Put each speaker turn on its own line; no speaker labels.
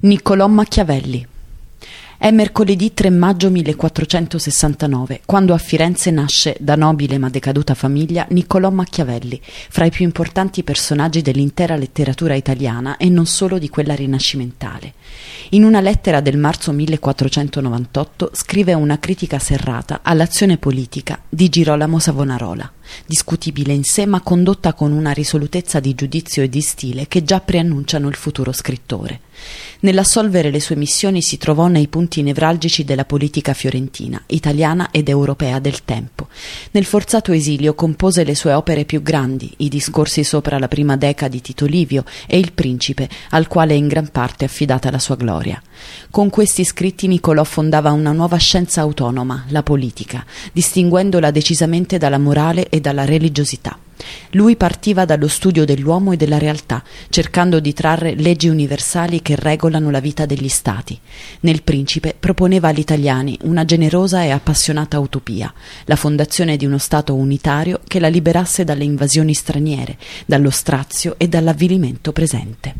Niccolò Machiavelli è mercoledì 3 maggio 1469, quando a Firenze nasce, da nobile ma decaduta famiglia, Niccolò Machiavelli, fra i più importanti personaggi dell'intera letteratura italiana e non solo di quella rinascimentale. In una lettera del marzo 1498 scrive una critica serrata all'azione politica di Girolamo Savonarola, discutibile in sé ma condotta con una risolutezza di giudizio e di stile che già preannunciano il futuro scrittore. Nell'assolvere le sue missioni si trovò nei punti nevralgici della politica fiorentina, italiana ed europea del tempo. Nel forzato esilio compose le sue opere più grandi, i discorsi sopra la prima deca di Tito Livio e Il Principe, al quale è in gran parte affidata la sua gloria. Con questi scritti Niccolò fondava una nuova scienza autonoma, la politica, distinguendola decisamente dalla morale e dalla religiosità. Lui partiva dallo studio dell'uomo e della realtà, cercando di trarre leggi universali che regolano la vita degli stati. Nel Principe proponeva agli italiani una generosa e appassionata utopia, la fondazione di uno Stato unitario che la liberasse dalle invasioni straniere, dallo strazio e dall'avvilimento presente.